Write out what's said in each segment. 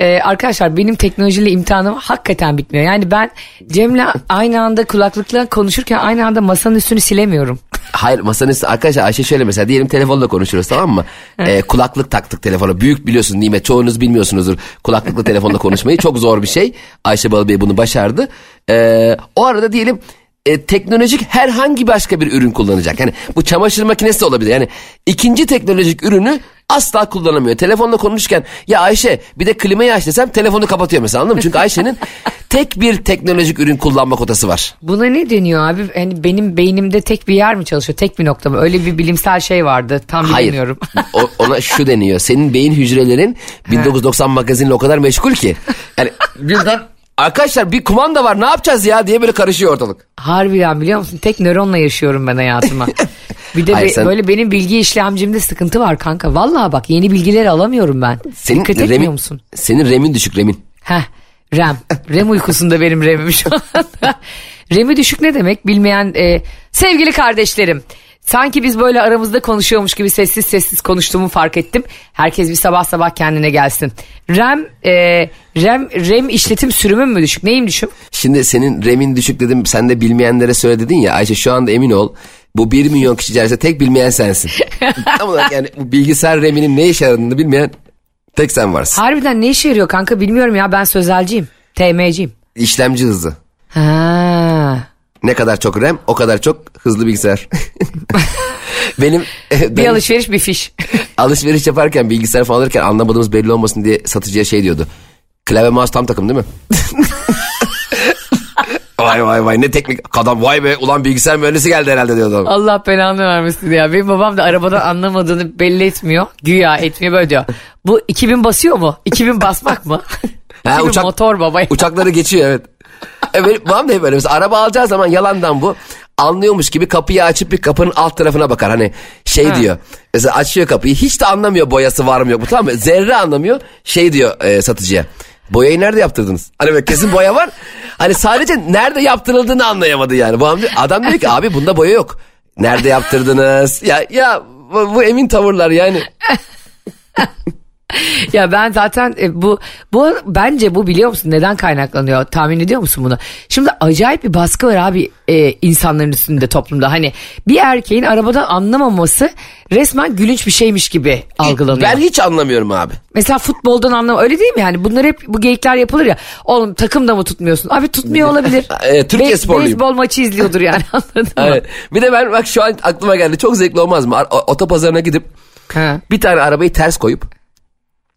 Ee, arkadaşlar benim teknolojiyle imtihanım hakikaten bitmiyor. Yani ben Cem'le aynı anda kulaklıkla konuşurken aynı anda masanın üstünü silemiyorum. Hayır masanın üstü arkadaşlar Ayşe şöyle mesela diyelim telefonla konuşuyoruz tamam mı? Ee, kulaklık taktık telefona. Büyük biliyorsun nimet çoğunuz bilmiyorsunuzdur. Kulaklıkla telefonla konuşmayı çok zor bir şey. Ayşe Balıbey bunu başardı. Ee, o arada diyelim e, teknolojik herhangi başka bir ürün kullanacak. Yani bu çamaşır makinesi de olabilir. Yani ikinci teknolojik ürünü asla kullanamıyor. Telefonla konuşurken ya Ayşe bir de klimayı aç desem telefonu kapatıyor mesela anladın mı? Çünkü Ayşe'nin tek bir teknolojik ürün kullanma kotası var. Buna ne deniyor abi? Yani benim beynimde tek bir yer mi çalışıyor? Tek bir nokta mı? Öyle bir bilimsel şey vardı. Tam Hayır. bilmiyorum. O- ona şu deniyor. Senin beyin hücrelerin 1990 magazinle o kadar meşgul ki. Yani birden arkadaşlar bir kumanda var ne yapacağız ya diye böyle karışıyor ortalık. Harbiden biliyor musun? Tek nöronla yaşıyorum ben hayatıma. Bir de Hayır, be- sen- böyle benim bilgi işlemcimde sıkıntı var kanka. Vallahi bak yeni bilgileri alamıyorum ben. Senin Dikkat etmiyor remin, musun? Senin remin düşük remin. Heh, REM. REM uykusunda benim REM'im şu anda. REM'i düşük ne demek bilmeyen e, sevgili kardeşlerim. Sanki biz böyle aramızda konuşuyormuş gibi sessiz sessiz konuştuğumu fark ettim. Herkes bir sabah sabah kendine gelsin. REM, e, REM, REM işletim sürümüm mü düşük? Neyim düşük? Şimdi senin remin düşük dedim sen de bilmeyenlere söyledin ya Ayşe şu anda emin ol. Bu 1 milyon kişi içerisinde tek bilmeyen sensin. Tam olarak yani bu bilgisayar reminin ne işe yaradığını bilmeyen tek sen varsın. Harbiden ne işe yarıyor kanka bilmiyorum ya ben sözelciyim. TM'ciyim. İşlemci hızı. Ha. Ne kadar çok RAM o kadar çok hızlı bilgisayar. benim Bir benim alışveriş bir fiş. alışveriş yaparken bilgisayar falan alırken anlamadığımız belli olmasın diye satıcıya şey diyordu. Klavye mouse tam takım değil mi? vay vay vay ne teknik adam vay be ulan bilgisayar mühendisi geldi herhalde diyordu. adam. Allah belanı vermesin ya. Benim babam da arabadan anlamadığını belli etmiyor. Güya etmiyor böyle diyor. Bu 2000 basıyor mu? 2000 basmak mı? Ha, 2000 uçak- motor baba. Uçakları geçiyor evet. E benim, babam da hep böyle mesela araba alacağı zaman yalandan bu anlıyormuş gibi kapıyı açıp bir kapının alt tarafına bakar. Hani şey Ha. diyor mesela açıyor kapıyı hiç de anlamıyor boyası var mı yok mu tamam mı? Zerre anlamıyor şey diyor e, satıcıya. Boyayı nerede yaptırdınız? Hani böyle kesin boya var. Hani sadece nerede yaptırıldığını anlayamadı yani. Babam diyor, adam diyor ki abi bunda boya yok. Nerede yaptırdınız? Ya ya bu, bu emin tavırlar yani. ya ben zaten e, bu bu bence bu biliyor musun neden kaynaklanıyor? Tahmin ediyor musun bunu? Şimdi acayip bir baskı var abi e, insanların üstünde toplumda. Hani bir erkeğin arabadan anlamaması resmen gülünç bir şeymiş gibi algılanıyor. Ben hiç anlamıyorum abi. Mesela futboldan anlam öyle değil mi yani bunlar hep bu geyikler yapılır ya oğlum takım da mı tutmuyorsun abi tutmuyor olabilir E, Türkiye sporluyum. beyzbol maçı izliyordur yani anladın mı Evet. Bir de ben bak şu an aklıma geldi. Çok zevkli olmaz mı? Otopazarına gidip Ha. bir tane arabayı ters koyup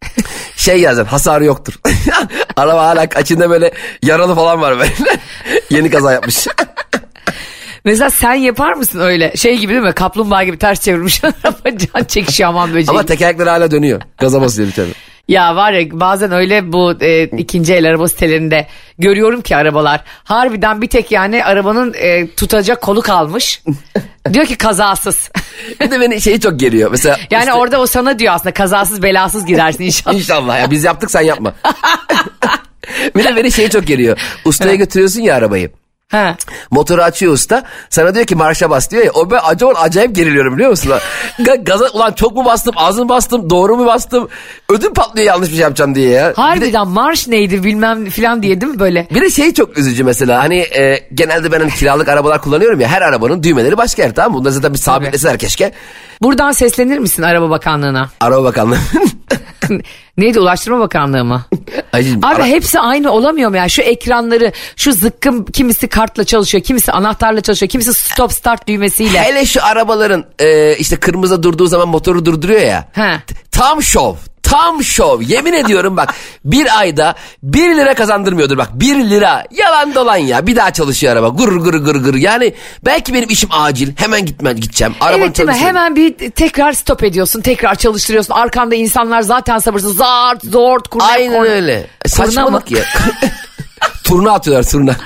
şey yazan hasarı yoktur. Araba hala açında böyle yaralı falan var böyle. Yeni kaza yapmış. mesela sen yapar mısın öyle şey gibi değil mi kaplumbağa gibi ters çevirmiş araba can çekişiyor aman böceği Ama tekerlekleri hala dönüyor. Gaza basıyor bir tane. Ya var ya bazen öyle bu e, ikinci el araba sitelerinde görüyorum ki arabalar harbiden bir tek yani arabanın e, tutacak kolu kalmış diyor ki kazasız Bir de beni şeyi çok geriyor. Mesela yani işte- orada o sana diyor aslında kazasız belasız gidersin inşallah İnşallah ya biz yaptık sen yapma. bir de beni şey çok geriyor. Ustaya götürüyorsun ya arabayı. Ha. Motoru açıyor usta. Sana diyor ki marşa bas diyor ya. O ben acaba acayip geriliyorum biliyor musun? Ga- Gaza ulan çok mu bastım az mı bastım doğru mu bastım? Ödüm patlıyor yanlış bir şey yapacağım diye ya. Bir de, Harbiden marş neydi bilmem filan diye değil mi böyle? bir de şey çok üzücü mesela hani e, genelde ben hani kiralık arabalar kullanıyorum ya her arabanın düğmeleri başka yer tamam mı? Bunları zaten bir sabitleseler keşke. Buradan seslenir misin Araba Bakanlığı'na? Araba bakanlığı. Neydi Ulaştırma Bakanlığı mı? Abi ara- hepsi aynı olamıyor mu ya? Şu ekranları, şu zıkkım kimisi kartla çalışıyor, kimisi anahtarla çalışıyor, kimisi stop start düğmesiyle. Hele şu arabaların e, işte kırmızı durduğu zaman motoru durduruyor ya. He. Tam şov. Tam şov. Yemin ediyorum bak bir ayda bir lira kazandırmıyordur bak. Bir lira. Yalan dolan ya. Bir daha çalışıyor araba. Gır gır gır gır. Yani belki benim işim acil. Hemen gitmem gideceğim. Arabam Evet değil mi? çalışıyor. Hemen bir tekrar stop ediyorsun, tekrar çalıştırıyorsun. Arkanda insanlar zaten sabırsız. Zart, zort, kurna, Aynen korna. öyle. Kurna mı? Saçmalık ya. turna atıyorlar turna.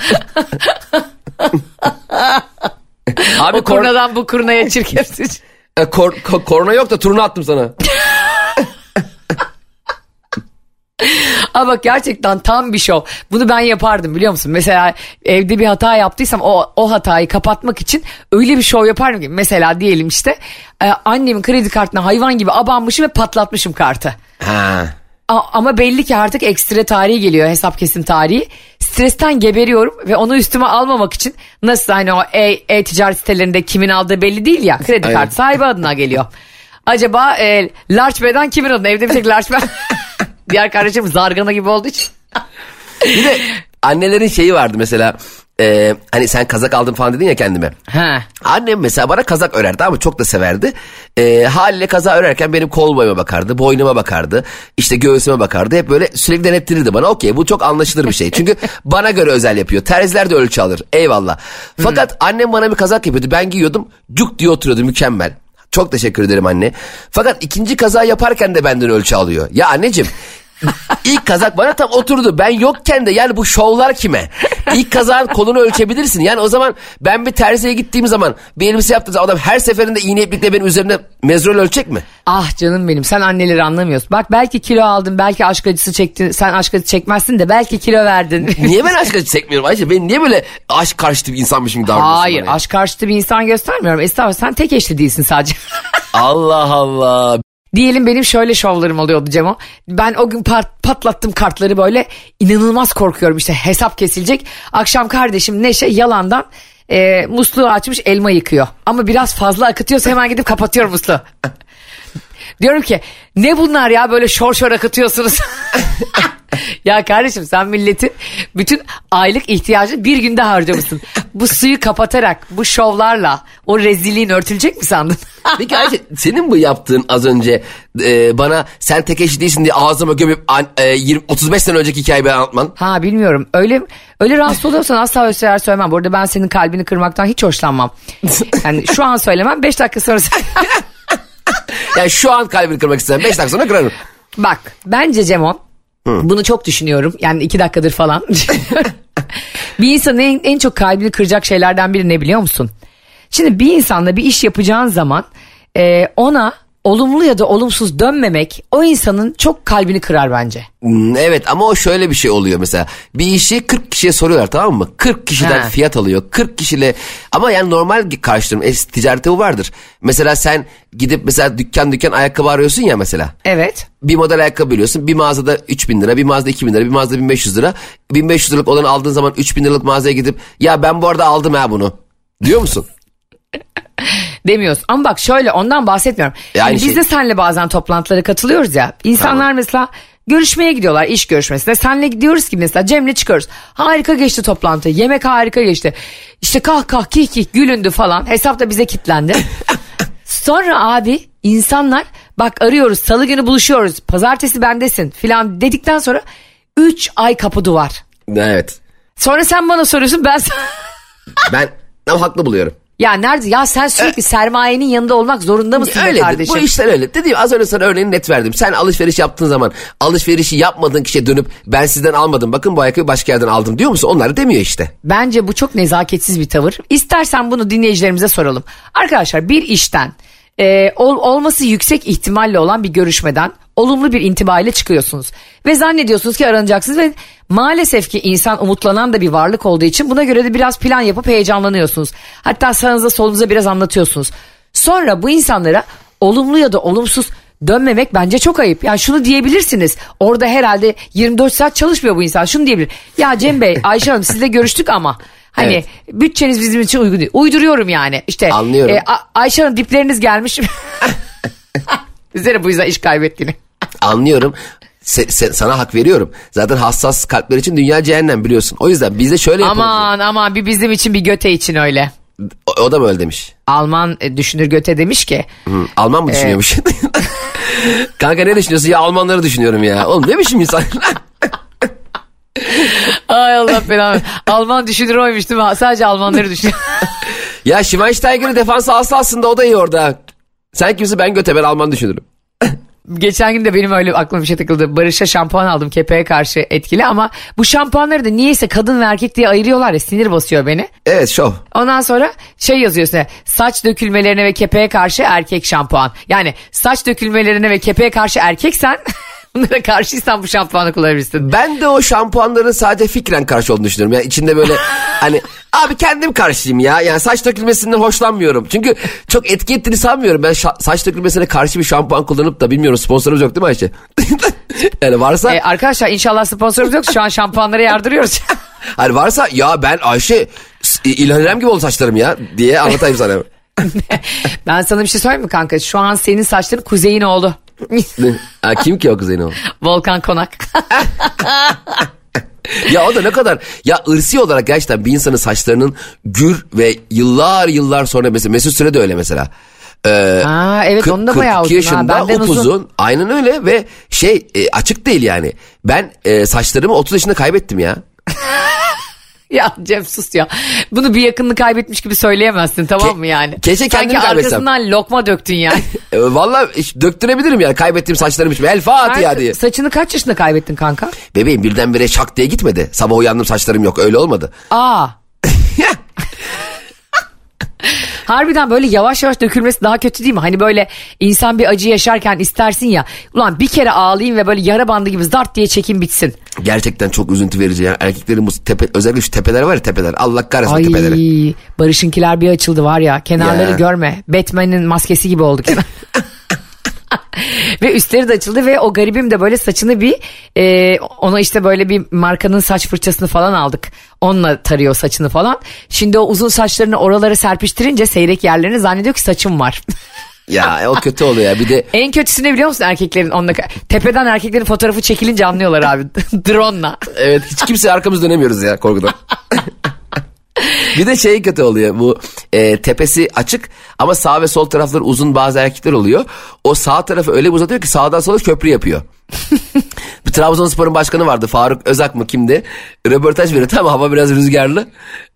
Abi O kor- kurnadan bu kurnaya çirkefsiz. E, kor, ko- korona yok da turuna attım sana. Ama bak gerçekten tam bir şov. Bunu ben yapardım biliyor musun? Mesela evde bir hata yaptıysam o, o hatayı kapatmak için öyle bir şov yapardım ki. Mesela diyelim işte e, annemin kredi kartına hayvan gibi abanmışım ve patlatmışım kartı. Ha. A- ama belli ki artık ekstra tarihi geliyor hesap kesim tarihi. Stresten geberiyorum ve onu üstüme almamak için nasıl hani o e- e-ticaret sitelerinde kimin aldığı belli değil ya kredi kartı sahibi adına geliyor. Acaba e, large beden kimin adına evde bir tek large beden diğer kardeşim zargana gibi olduğu için. Bir de annelerin şeyi vardı mesela. e, hani sen kazak aldın falan dedin ya kendime. Ha. Annem mesela bana kazak örerdi ama çok da severdi. E, haliyle kazağı örerken benim kol boyuma bakardı, boynuma bakardı, işte göğsüme bakardı. Hep böyle sürekli denettirirdi bana. Okey bu çok anlaşılır bir şey. Çünkü bana göre özel yapıyor. Terziler de ölçü alır. Eyvallah. Fakat annem bana bir kazak yapıyordu. Ben giyiyordum. Cuk diye oturuyordu mükemmel. Çok teşekkür ederim anne. Fakat ikinci kaza yaparken de benden ölçü alıyor. Ya anneciğim İlk kazak bana tam oturdu. Ben yokken de yani bu şovlar kime? İlk kazağın kolunu ölçebilirsin. Yani o zaman ben bir terziye gittiğim zaman bir elbise yaptığım zaman adam her seferinde iğne iplikle benim üzerine mezrol ölçecek mi? Ah canım benim sen anneleri anlamıyorsun. Bak belki kilo aldın belki aşk acısı çektin. Sen aşk acısı çekmezsin de belki kilo verdin. Niye ben aşk acısı çekmiyorum Ayşe? Ben niye böyle aşk karşıtı bir insanmışım gibi davranıyorsun Hayır aşk karşıtı bir insan göstermiyorum. Estağfurullah sen tek eşli değilsin sadece. Allah Allah. Diyelim benim şöyle şovlarım oluyordu Cemo. Ben o gün pat- patlattım kartları böyle inanılmaz korkuyorum işte hesap kesilecek. Akşam kardeşim Neşe yalandan e, musluğu açmış elma yıkıyor. Ama biraz fazla akıtıyorsa hemen gidip kapatıyorum musluğu. Diyorum ki ne bunlar ya böyle şor şor akıtıyorsunuz. ya kardeşim sen milletin bütün aylık ihtiyacını bir günde harcamışsın. Bu suyu kapatarak bu şovlarla o rezilliğin örtülecek mi sandın? Peki Ayşe senin bu yaptığın az önce e, bana sen tek eşli değilsin diye ağzıma gömüp an, e, 20, 35 sene önceki hikayeyi anlatman. Ha bilmiyorum. Öyle öyle rahatsız oluyorsan asla öyle şeyler söylemem. Bu arada ben senin kalbini kırmaktan hiç hoşlanmam. Yani şu an söylemem 5 dakika sonra Yani şu an kalbini kırmak istemem 5 dakika sonra kırarım. Bak bence Cemon bunu çok düşünüyorum. Yani iki dakikadır falan. bir insanın en, en çok kalbini kıracak şeylerden biri ne biliyor musun? Şimdi bir insanla bir iş yapacağın zaman e, ona olumlu ya da olumsuz dönmemek o insanın çok kalbini kırar bence. Hmm, Evet ama o şöyle bir şey oluyor mesela. Bir işi 40 kişiye soruyorlar tamam mı? 40 kişiden Ha. fiyat alıyor. 40 kişiyle ama yani normal karşılığım. E, ticarette bu vardır. Mesela sen gidip mesela dükkan dükkan ayakkabı arıyorsun ya mesela. Evet. Bir model ayakkabı biliyorsun. Bir mağazada 3000 lira, bir mağazada 2000 lira, bir mağazada 1500 lira. 1500 liralık olanı aldığın zaman 3000 liralık mağazaya gidip ya ben bu arada aldım ha bunu. Diyor musun? demiyoruz. Ama bak şöyle ondan bahsetmiyorum. Yani Yani şey- Biz de seninle bazen toplantılara katılıyoruz ya. İnsanlar mesela görüşmeye gidiyorlar iş görüşmesine. Senle gidiyoruz ki mesela Cem'le çıkıyoruz. Harika geçti toplantı. Yemek harika geçti. İşte kah kah kih kih gülündü falan. Hesap da bize kilitlendi. Sonra abi insanlar bak arıyoruz salı günü buluşuyoruz. Pazartesi bendesin filan dedikten sonra 3 ay kapı duvar. evet. Sonra sen bana soruyorsun ben. Ben ama haklı buluyorum. Ya nerede? Ya sen sürekli sermayenin yanında olmak zorunda mısın be Öyledir. kardeşim? Bu işler öyle. Dediğim az önce sana örneğini net verdim. Sen alışveriş yaptığın zaman alışverişi yapmadığın kişiye dönüp ben sizden almadım. Bakın bu ayakkabıyı başka yerden aldım diyor musun? Onlar demiyor işte. Bence bu çok nezaketsiz bir tavır. İstersen bunu dinleyicilerimize soralım. Arkadaşlar bir işten e, ol- olması yüksek ihtimalle olan bir görüşmeden olumlu bir intiba ile çıkıyorsunuz. Ve zannediyorsunuz ki aranacaksınız ve maalesef ki insan umutlanan da bir varlık olduğu için buna göre de biraz plan yapıp heyecanlanıyorsunuz. Hatta sağınıza solunuza biraz anlatıyorsunuz. Sonra bu insanlara olumlu ya da olumsuz dönmemek bence çok ayıp. Yani şunu diyebilirsiniz. Orada herhalde 24 saat çalışmıyor bu insan. Şunu diyebilir. Ya Cem Bey, Ayşe Hanım sizle görüştük ama hani Evet. bütçeniz bizim için uygun değil. Uyduruyorum yani. İşte Anlıyorum. e, Ayşe Hanım dipleriniz gelmiş. Üzere bu yüzden iş kaybettiğini. Anlıyorum. Se- se- sana hak veriyorum. Zaten hassas kalpler için dünya cehennem biliyorsun. O yüzden biz de şöyle yapalım. Aman aman bir bizim için bir göte için öyle. O, o da mı öyle demiş? Alman e, düşünür göte demiş ki Hı, Alman mı düşünüyormuş? Kanka ne düşünüyorsun? Ya Almanları düşünüyorum ya. Oğlum ne biçim insan? ay Allah belanı Alman düşünür oymuş değil mi? Sadece Almanları düşünüyor. ya Schweinsteiger'in defansı aslı aslında o da iyi orada. Sen kimsin ben göte ben Alman düşünürüm. Geçen gün de benim öyle aklıma bir şey takıldı. Barış'a şampuan aldım kepeğe karşı etkili ama bu şampuanları da niyeyse kadın ve erkek diye ayırıyorlar ya sinir basıyor beni. Evet şov. Ondan sonra şey yazıyor üstüne saç dökülmelerine ve kepeğe karşı erkek şampuan. Yani saç dökülmelerine ve kepeğe karşı erkeksen bunlara karşıysan bu şampuanı kullanabilirsin. Ben de o şampuanların sadece fikren karşı olduğunu düşünüyorum. Yani içinde böyle hani abi kendim karşıyım ya. Yani saç dökülmesinden hoşlanmıyorum. Çünkü çok etki ettiğini sanmıyorum. Ben şa- saç dökülmesine karşı bir şampuan kullanıp da bilmiyorum sponsorumuz yok değil mi Ayşe? yani varsa Ee, arkadaşlar inşallah sponsorumuz yok şu an şampuanları yardırıyoruz. hani varsa ya ben Ayşe İlhan İrem gibi oldu saçlarım ya diye anlatayım sana. ben sana bir şey söyleyeyim mi kanka? Şu an senin saçların kuzeyin oldu. Ha, kim ki o kız o? Volkan Konak. Ya o da ne kadar ya ırsi olarak gerçekten bir insanın saçlarının gür ve yıllar yıllar sonra mesela Mesut Süre de öyle mesela. Ee, Aa, evet kı- onun da bayağı 42 uzun ha. yaşında Benden upuzun. uzun. Aynen öyle ve şey e, açık değil yani. Ben e, saçlarımı 30 yaşında kaybettim ya. ya Cem sus ya. Bunu bir yakınını kaybetmiş gibi söyleyemezsin tamam Ke- mı yani? keşke kendimi Sanki kaybetsem. arkasından lokma döktün yani. E, Valla döktürebilirim yani kaybettiğim saçlarım için. El Fatiha diye. Saçını kaç yaşında kaybettin kanka? Bebeğim birdenbire şak diye gitmedi. Sabah uyandım saçlarım yok öyle olmadı. Aa. Harbiden böyle yavaş yavaş dökülmesi daha kötü değil mi? Hani böyle insan bir acı yaşarken istersin ya. Ulan bir kere ağlayayım ve böyle yara bandı gibi zart diye çekim bitsin. Gerçekten çok üzüntü verici ya. Erkeklerin bu tepe, özellikle şu tepeler var ya tepeler. Allah kahretsin Ay tepeleri. Barış'ınkiler bir açıldı var ya. Kenarları Ya. görme. Batman'in maskesi gibi oldu kenar. ve üstleri de açıldı ve o garibim de böyle saçını bir e, ona işte böyle bir markanın saç fırçasını falan aldık. Onunla tarıyor saçını falan. Şimdi o uzun saçlarını oralara serpiştirince seyrek yerlerini zannediyor ki saçım var. Ya o kötü oluyor ya. Bir de en kötüsü ne biliyor musun erkeklerin onunla tepeden erkeklerin fotoğrafı çekilince anlıyorlar abi drone'la. evet hiç kimseye arkamız dönemiyoruz ya korkudan. bir de şey kötü oluyor bu e, tepesi açık ama sağ ve sol tarafları uzun bazı erkekler oluyor. O sağ tarafı öyle bir uzatıyor ki sağdan sola köprü yapıyor. Trabzonspor'un başkanı vardı Faruk Özak mı kimdi? Röportaj veriyor tamam hava biraz rüzgarlı.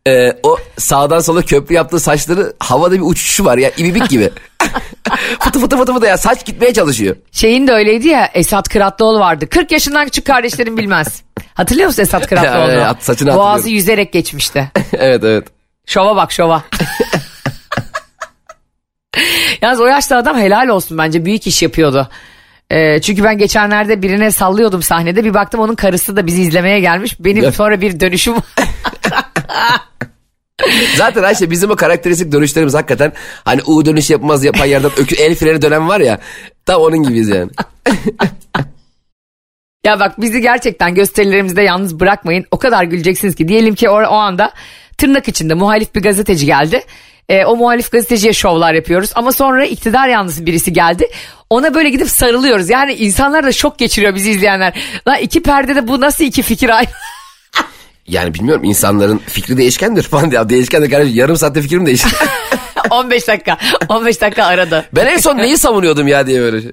E, o sağdan sola köprü yaptığı saçları havada bir uçuşu var ya ibibik gibi. fıtı fıtı fıtı fıtı ya saç gitmeye çalışıyor. Şeyin de öyleydi ya Esat Kıratlıoğlu vardı. 40 yaşından küçük kardeşlerim bilmez. Hatırlıyor musun Esat Kıratlıoğlu'nu? Evet, saçını Boğazı yüzerek geçmişti. evet evet. Şova bak şova. Yalnız o yaşta adam helal olsun bence büyük iş yapıyordu. Ee, çünkü ben geçenlerde birine sallıyordum sahnede bir baktım onun karısı da bizi izlemeye gelmiş. Benim sonra bir dönüşüm Zaten Ayşe bizim o karakteristik dönüşlerimiz hakikaten hani U dönüş yapmaz yapan yerden ökü, el freni dönem var ya tam onun gibiyiz yani. Ya bak bizi gerçekten gösterilerimizde yalnız bırakmayın. O kadar güleceksiniz ki. Diyelim ki o, o anda tırnak içinde muhalif bir gazeteci geldi. Ee, o muhalif gazeteciye şovlar yapıyoruz. Ama sonra iktidar yanlısı birisi geldi. Ona böyle gidip sarılıyoruz. Yani insanlar da şok geçiriyor bizi izleyenler. Lan iki perdede bu nasıl iki fikir aynı? Yani bilmiyorum insanların fikri değişkendir falan diye. Değişkendir kardeşim yarım saatte fikrim değişti. 15 dakika. 15 dakika arada. ben en son neyi savunuyordum ya diye böyle.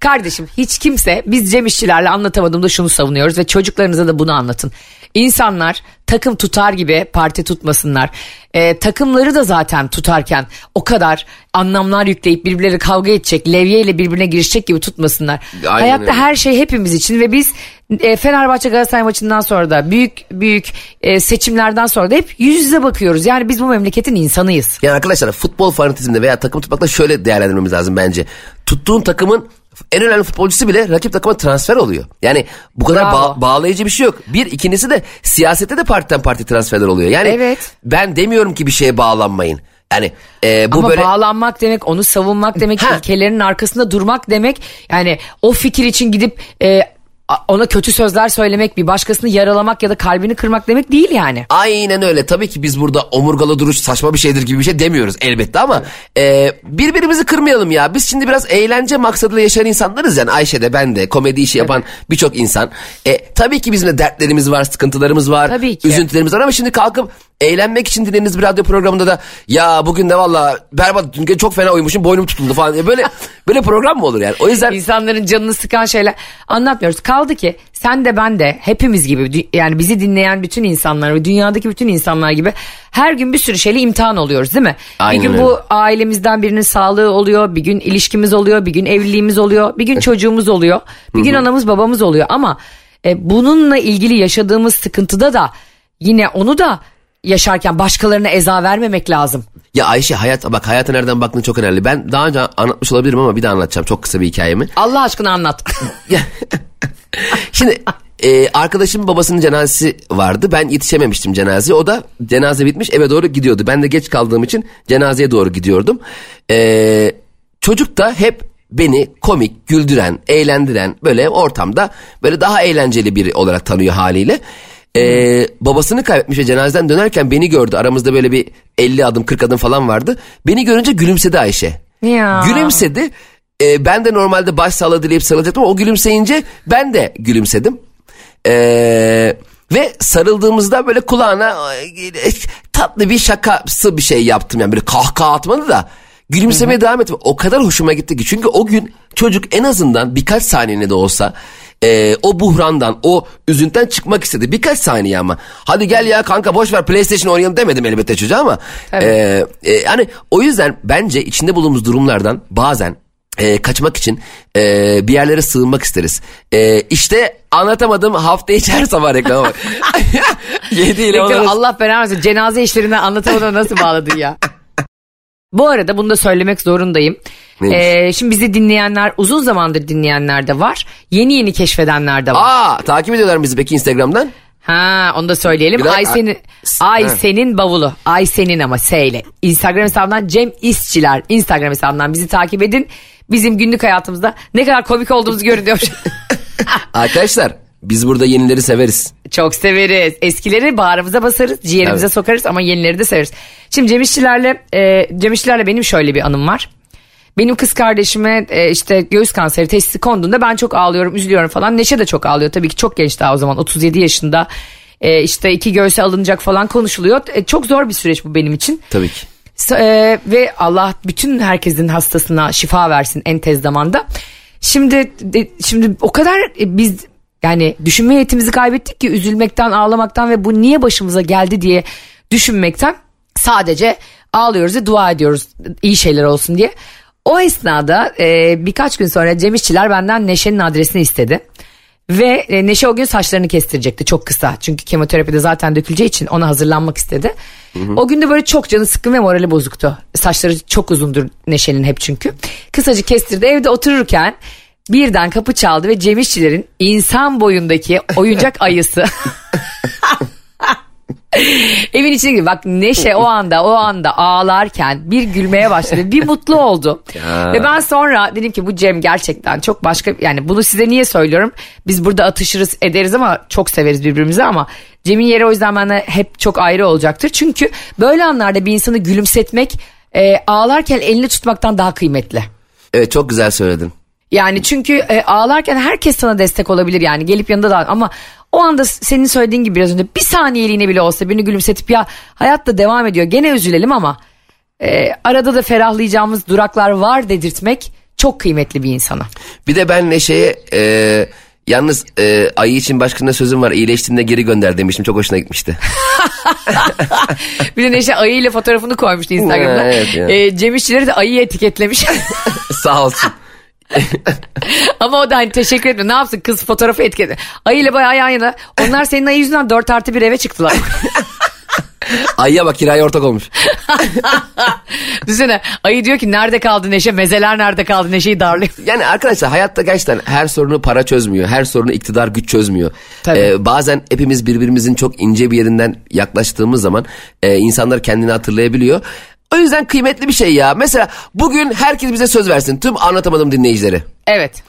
Kardeşim hiç kimse biz Cem İşçilerle anlatamadığımda şunu savunuyoruz ve çocuklarınıza da bunu anlatın. İnsanlar takım tutar gibi parti tutmasınlar. Ee, takımları da zaten tutarken o kadar anlamlar yükleyip birbirleri kavga edecek, levyeyle birbirine girişecek gibi tutmasınlar. Aynen Hayatta öyle. her şey hepimiz için ve biz e, Fenerbahçe Galatasaray maçından sonra da büyük büyük e, seçimlerden sonra da hep yüz yüze bakıyoruz. Yani biz bu memleketin insanıyız. Yani arkadaşlar futbol fanatizmde veya takım tutmakta şöyle değerlendirmemiz lazım bence. Tuttuğun takımın en önemli futbolcusu bile rakip takıma transfer oluyor. Yani bu kadar Bravo. bağ- bağlayıcı bir şey yok. Bir ikincisi de siyasette de partiden parti transferler oluyor. Yani Evet. ben demiyorum ki bir şeye bağlanmayın. Yani e, bu Ama böyle bağlanmak demek, onu savunmak demek, Ha. ilkelerinin arkasında durmak demek. Yani o fikir için gidip e, ona kötü sözler söylemek, bir başkasını yaralamak ya da kalbini kırmak demek değil yani. Aynen öyle. Tabii ki biz burada omurgalı duruş saçma bir şeydir gibi bir şey demiyoruz elbette ama e, birbirimizi kırmayalım ya. Biz şimdi biraz eğlence maksadıyla yaşayan insanlarız yani Ayşe de ben de komedi işi yapan birçok insan. E, tabii ki bizim de dertlerimiz var, sıkıntılarımız var, Tabii ki. üzüntülerimiz var ama şimdi kalkıp eğlenmek için dinlediğiniz bir radyo programında da ya bugün de valla berbat dün çok fena uyumuşum boynum tutuldu falan diye böyle böyle program mı olur yani? O yüzden İnsanların canını sıkan şeyler anlatmıyoruz. Kaldı ki sen de ben de hepimiz gibi yani bizi dinleyen bütün insanlar ve dünyadaki bütün insanlar gibi her gün bir sürü şeyle imtihan oluyoruz değil mi? Aynen bir gün öyle. bu ailemizden birinin sağlığı oluyor, bir gün ilişkimiz oluyor, bir gün evliliğimiz oluyor, bir gün çocuğumuz oluyor, bir gün anamız babamız oluyor ama e, bununla ilgili yaşadığımız sıkıntıda da yine onu da yaşarken başkalarına eza vermemek lazım. ya Ayşe hayat bak hayata nereden baktığın çok önemli. Ben daha önce anlatmış olabilirim ama bir daha anlatacağım çok kısa bir hikayemi. Allah aşkına anlat. Şimdi e, arkadaşımın babasının cenazesi vardı. Ben yetişememiştim cenazeye. O da cenaze bitmiş eve doğru gidiyordu. Ben de geç kaldığım için cenazeye doğru gidiyordum. E, çocuk da hep beni komik, güldüren, eğlendiren böyle ortamda böyle daha eğlenceli biri olarak tanıyor haliyle. E, babasını kaybetmiş ve cenazeden dönerken beni gördü. Aramızda böyle bir 50 adım 40 adım falan vardı. Beni görünce gülümsedi Ayşe. Ya. Gülümsedi. E, ben de normalde baş sağla dileyip sarılacaktım ama o gülümseyince ben de gülümsedim. E, ve sarıldığımızda böyle kulağına tatlı bir şakası bir şey yaptım. Yani böyle kahkaha atmadı da gülümsemeye devam ettim. O kadar hoşuma gitti ki. Çünkü o gün çocuk en azından birkaç saniyene de olsa e, o buhrandan, o üzüntüden çıkmak istedi. Birkaç saniye ama. Hadi gel ya kanka boş ver PlayStation oynayalım demedim elbette çocuğa ama. Tabii. E, e, yani o yüzden bence içinde bulunduğumuz durumlardan bazen e, kaçmak için e, bir yerlere sığınmak isteriz. E, işte anlatamadım hafta içi her sabah reklamı var. 7 ile Reklam- 10 arası- Allah belanı versin. Cenaze işlerinden anlatamadan nasıl bağladın ya? Bu arada bunu da söylemek zorundayım. Neymiş? Ee, şimdi bizi dinleyenler uzun zamandır dinleyenler de var. Yeni yeni keşfedenler de var. Aa takip ediyorlar bizi peki Instagram'dan? Ha onu da söyleyelim. Bir dakika. Aysen'in Aysen'in bavulu. Aysen'in ama S ile. Instagram hesabından Cem İşçiler. Instagram hesabından bizi takip edin. Bizim günlük hayatımızda ne kadar komik olduğumuzu görün diyor. Arkadaşlar biz burada yenileri severiz. Çok severiz. Eskileri bağrımıza basarız, ciğerimize Evet. sokarız ama yenileri de severiz. Şimdi Cem İşçilerle, e, Cem İşçilerle benim şöyle bir anım var. Benim kız kardeşime e, işte göğüs kanseri teşhisi konduğunda ben çok ağlıyorum, üzülüyorum falan. Neşe de çok ağlıyor. Tabii ki çok genç daha o zaman 37 yaşında. E, işte iki göğse alınacak falan konuşuluyor. E, çok zor bir süreç bu benim için. Tabii ki. E, ve Allah bütün herkesin hastasına şifa versin en tez zamanda. Şimdi de- şimdi o kadar e, biz yani düşünme yetimizi kaybettik ki üzülmekten, ağlamaktan ve bu niye başımıza geldi diye düşünmekten sadece ağlıyoruz ve dua ediyoruz iyi şeyler olsun diye. O esnada e, birkaç gün sonra Cem İşçiler benden Neşe'nin adresini istedi. Ve e, Neşe o gün saçlarını kestirecekti çok kısa. Çünkü kemoterapide zaten döküleceği için ona hazırlanmak istedi. O gün de böyle çok canı sıkkın ve morali bozuktu. Saçları çok uzundur Neşe'nin hep çünkü. Kısacık kestirdi. Evde otururken birden kapı çaldı ve Cem İşçilerin insan boyundaki oyuncak ayısı. Evin içine girdi. Bak Neşe o anda o anda ağlarken bir gülmeye başladı. Bir mutlu oldu. Ya. Ve ben sonra dedim ki bu Cem gerçekten çok başka yani bunu size niye söylüyorum? Biz burada atışırız ederiz ama çok severiz birbirimizi ama Cem'in yeri o yüzden bana hep çok ayrı olacaktır. Çünkü böyle anlarda bir insanı gülümsetmek e, ağlarken elini tutmaktan daha kıymetli. Evet çok güzel söyledin. Yani çünkü e, ağlarken herkes sana destek olabilir yani gelip yanında da ama o anda senin söylediğin gibi biraz önce bir saniyeliğine bile olsa birini gülümsetip ya hayat da devam ediyor gene üzülelim ama e, arada da ferahlayacağımız duraklar var dedirtmek çok kıymetli bir insana. Bir de ben Neşe'ye e, yalnız e, ayı için başka sözüm var iyileştiğinde geri gönder demiştim çok hoşuna gitmişti. Bir de Neşe ayı ile fotoğrafını koymuştu Instagram'da. Evet ya. E, Cem İşçileri de ayıyı etiketlemiş. Sağ olsun. Ama o da hani teşekkür etmiyor. Ne yapsın kız fotoğrafı etiketle. Ayı ile bayağı yan yana. Onlar senin ayı yüzünden 4 artı bir eve çıktılar. Ayıya bak kiraya ortak olmuş. Düşünsene ayı diyor ki nerede kaldı Neşe mezeler nerede kaldı Neşe'yi darlıyor. Yani arkadaşlar hayatta gerçekten her sorunu para çözmüyor. Her sorunu iktidar güç çözmüyor. Tabii. Ee, bazen hepimiz birbirimizin çok ince bir yerinden yaklaştığımız zaman e, insanlar kendini hatırlayabiliyor. O yüzden kıymetli bir şey ya. Mesela bugün herkes bize söz versin. Tüm anlatamadım dinleyicileri. Evet.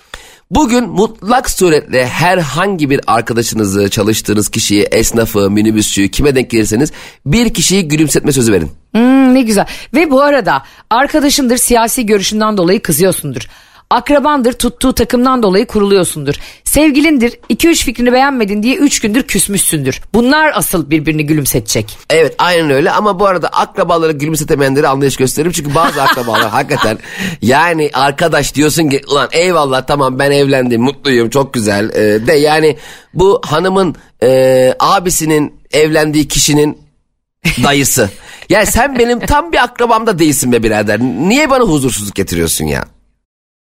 Bugün mutlak suretle herhangi bir arkadaşınızı, çalıştığınız kişiyi, esnafı, minibüsçüyü, kime denk gelirseniz bir kişiyi gülümsetme sözü verin. Hmm, ne güzel. Ve bu arada arkadaşındır siyasi görüşünden dolayı kızıyorsundur. Akrabandır tuttuğu takımdan dolayı kuruluyorsundur. Sevgilindir 2-3 fikrini beğenmedin diye 3 gündür küsmüşsündür. Bunlar asıl birbirini gülümsetecek. Evet aynen öyle ama bu arada akrabaları gülümsetemeyenleri anlayış gösteririm. Çünkü bazı akrabalar hakikaten yani arkadaş diyorsun ki ulan eyvallah tamam ben evlendim mutluyum çok güzel. Ee, de yani bu hanımın e, abisinin evlendiği kişinin dayısı. Yani sen benim tam bir akrabam da değilsin be birader. Niye bana huzursuzluk getiriyorsun ya?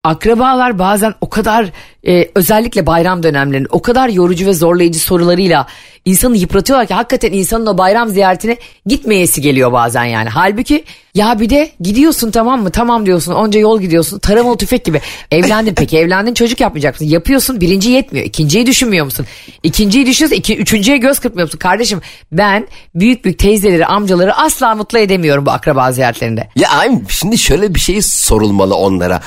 Akrabalar bazen o kadar e, özellikle bayram dönemlerinde o kadar yorucu ve zorlayıcı sorularıyla insanı yıpratıyorlar ki hakikaten insanın o bayram ziyaretine gitmeyesi geliyor bazen yani. Halbuki ya bir de gidiyorsun tamam mı tamam diyorsun onca yol gidiyorsun taramalı tüfek gibi. Evlendin peki evlendin çocuk yapmayacak mısın? Yapıyorsun birinci yetmiyor ikinciyi düşünmüyor musun? İkinciyi düşünüyorsun iki, üçüncüye göz kırpmıyor musun? Kardeşim ben büyük büyük teyzeleri amcaları asla mutlu edemiyorum bu akraba ziyaretlerinde. Ya Aym şimdi şöyle bir şey sorulmalı onlara.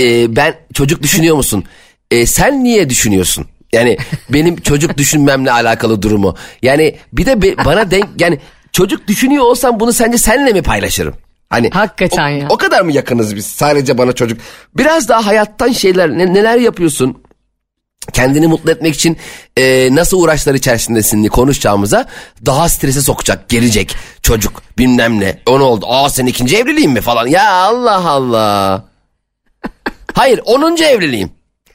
Ee, ben çocuk düşünüyor musun? Ee, sen niye düşünüyorsun? Yani benim çocuk düşünmemle alakalı durumu. Yani bir de be- bana denk yani çocuk düşünüyor olsam bunu sence senle mi paylaşırım? Hani Hakikaten o, ya. o kadar mı yakınız biz sadece bana çocuk? Biraz daha hayattan şeyler ne- neler yapıyorsun? kendini mutlu etmek için e, nasıl uğraşlar içerisindesin diye konuşacağımıza daha strese sokacak, gelecek çocuk bilmem ne. O ne oldu? Aa sen ikinci evliliğin mi falan. Ya Allah Allah. Hayır 10. evliliğim.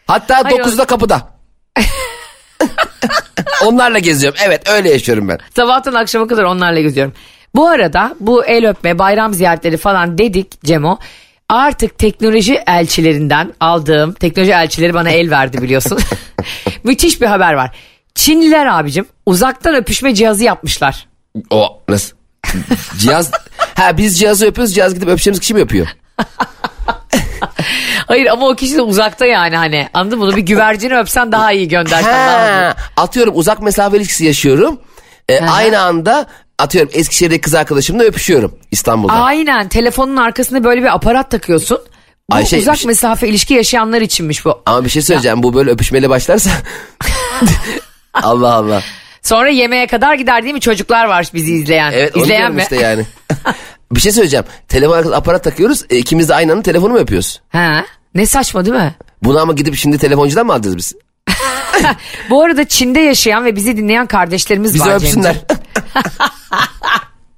Hatta Hayır, 9'da kapıda. Onlarla geziyorum. Evet öyle yaşıyorum ben. Sabahtan akşama kadar onlarla geziyorum. Bu arada bu el öpme, bayram ziyaretleri falan dedik Cemo. Artık teknoloji elçilerinden aldığım, teknoloji elçileri bana el verdi biliyorsun. Müthiş bir haber var. Çinliler abicim uzaktan öpüşme cihazı yapmışlar. O nasıl? Cihaz... Ha biz cihazı öpüyoruz. Cihaz gidip öpeceğimiz kişi mi yapıyor? Hayır ama o kişi de uzakta yani hani anladın mı? Bunu bir güvercini öpsen daha iyi göndersen daha iyi. Ha, atıyorum uzak mesafe ilişkisi yaşıyorum. Ee, aynı anda atıyorum Eskişehir'deki kız arkadaşımla öpüşüyorum İstanbul'da. Aynen telefonun arkasında böyle bir aparat takıyorsun. Bu Ayşe, uzak şey- mesafe ilişki yaşayanlar içinmiş bu. Ama bir şey söyleyeceğim bu böyle öpüşmeyle başlarsa. Allah Allah. Sonra yemeğe kadar gider değil mi? Çocuklar var bizi izleyen. Evet onu İzleyen diyorum mi? işte yani. bir şey söyleyeceğim. Telefon arkasında aparat takıyoruz. E, ikimiz de aynı anda telefonu mu yapıyoruz? Ha, ne saçma değil mi? Bunu ama gidip şimdi telefoncudan mı alacağız biz? Bu arada Çin'de yaşayan ve bizi dinleyen kardeşlerimiz Bizi var. öpsünler. Cemciğim.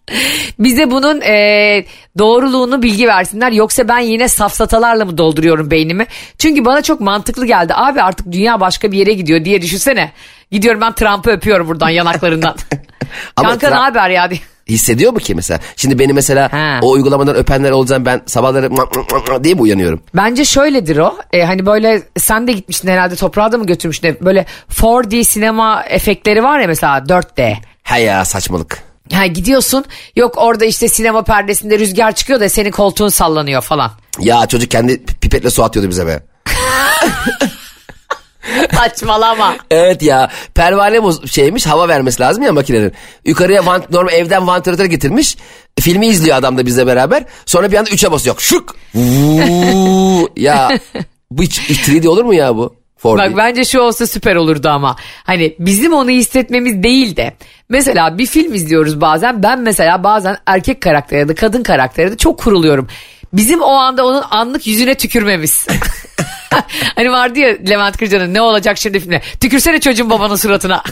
Bize bunun e, doğruluğunu bilgi versinler. Yoksa ben yine safsatalarla mı dolduruyorum beynimi? Çünkü bana çok mantıklı geldi. Abi artık dünya başka bir yere gidiyor diye düşünsene. Gidiyorum ben Trump'ı öpüyorum buradan yanaklarından. Kanka ne haber ya diye. Hissediyor mu ki mesela? Şimdi beni mesela Ha. o uygulamadan öpenler olacağım ben sabahları diye mi uyanıyorum? Bence şöyledir o. E, hani böyle sen de gitmiştin herhalde toprağa da mı götürmüştün? Böyle 4D sinema efektleri var ya mesela 4D. He ya saçmalık. Ha gidiyorsun yok orada işte sinema perdesinde rüzgar çıkıyor da senin koltuğun sallanıyor falan. Ya çocuk kendi pipetle su atıyordu bize be. Saçmalama. Evet ya pervane bu şeymiş hava vermesi lazım ya makinenin. Yukarıya vant, normal evden vantilatör getirmiş. Filmi izliyor adam da bizle beraber. Sonra bir anda 3'e basıyor. Şık. Ya bu hiç, hiç 3D olur mu ya bu? 4D. Bak bence şu olsa süper olurdu ama. Hani bizim onu hissetmemiz değil de. Mesela bir film izliyoruz bazen. Ben mesela bazen erkek karakteri ya da kadın karakteri de çok kuruluyorum. Bizim o anda onun anlık yüzüne tükürmemiz. hani vardı ya Levent Kırca'nın ne olacak şimdi filmde. Tükürsene çocuğun babanın suratına.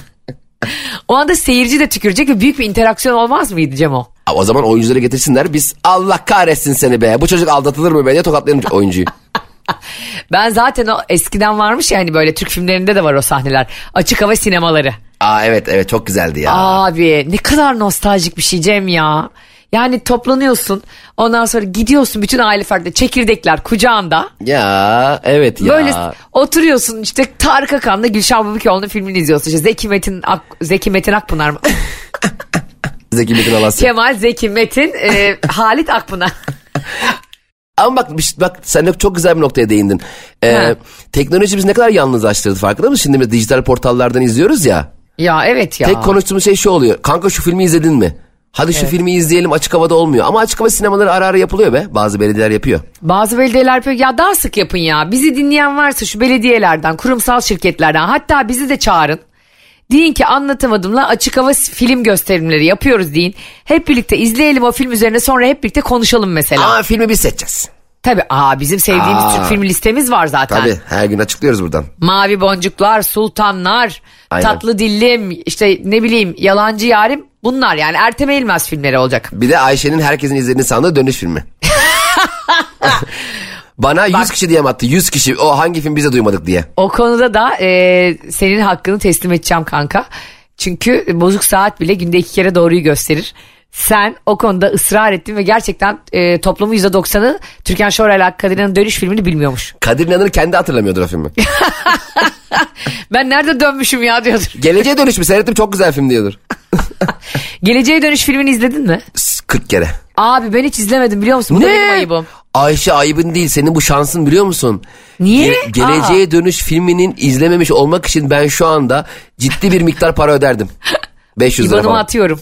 o anda seyirci de tükürecek ve büyük bir interaksiyon olmaz mıydı Cemo? Aa, O zaman oyuncuları getirsinler biz Allah kahretsin seni be. Bu çocuk aldatılır mı be diye tokatlayalım oyuncuyu. Ben zaten o eskiden varmış ya hani böyle Türk filmlerinde de var o sahneler. Açık hava sinemaları. Aa evet evet çok güzeldi ya. Abi ne kadar nostaljik bir şey Cem ya. Yani toplanıyorsun ondan sonra gidiyorsun bütün aile fertleri çekirdekler kucağında. Ya evet ya. Böyle oturuyorsun işte Tarık Akan'la Gülşah Babikoğlu'nun filmini izliyorsun. İşte Zeki Metin, Ak, Zeki Metin Akpınar mı? Zeki Metin Alasya. Kemal Zeki Metin, e, Halit Akpınar. Ama bak bir- bak sen de çok güzel bir noktaya değindin. Ee, teknoloji bizi ne kadar yalnızlaştırdı farkında mısın? Şimdi biz dijital portallardan izliyoruz ya. ya evet ya. Tek konuştuğumuz şey şu oluyor. Kanka şu filmi izledin mi? Hadi şu filmi izleyelim açık havada olmuyor. Ama açık hava sinemaları ara ara yapılıyor be. Bazı belediyeler yapıyor. Bazı belediyeler yapıyor. Ya daha sık yapın ya. Bizi dinleyen varsa şu belediyelerden, kurumsal şirketlerden hatta bizi de çağırın. Deyin ki anlatamadımla açık hava film gösterimleri yapıyoruz deyin. Hep birlikte izleyelim o film üzerine sonra hep birlikte konuşalım mesela. Ama filmi biz seçeceğiz. Tabii aa bizim sevdiğimiz Aa. Türk filmi listemiz var zaten. Tabii her gün açıklıyoruz buradan. Mavi Boncuklar, Sultanlar, Aynen. Tatlı Dillim, işte ne bileyim Yalancı Yarim bunlar yani Ertem Eğilmez filmleri olacak. Bir de Ayşe'nin herkesin izlediğini sandığı dönüş filmi. Bana 100 kişi diye attı. 100 kişi. O hangi film bize duymadık diye. O konuda da e, senin hakkını teslim edeceğim kanka. Çünkü bozuk saat bile günde iki kere doğruyu gösterir. Sen o konuda ısrar ettin ve gerçekten e, toplumun %90'ı Türkan Şoray'la Kadir'in dönüş filmini bilmiyormuş. Kadir İnanır kendi hatırlamıyordur o filmi. Ben nerede dönmüşüm ya diyordur. Geleceğe dönüş mü? Seyrettim çok güzel film diyordur. Geleceğe Dönüş filmini izledin mi? 40 kere. Abi ben hiç izlemedim biliyor musun? Bu da benim ayıbım. Ayşe ayıbın değil senin bu şansın biliyor musun? Niye? Ge- geleceğe dönüş filminin izlememiş olmak için ben şu anda ciddi bir miktar para öderdim. 500 lira İban'ımı falan. atıyorum.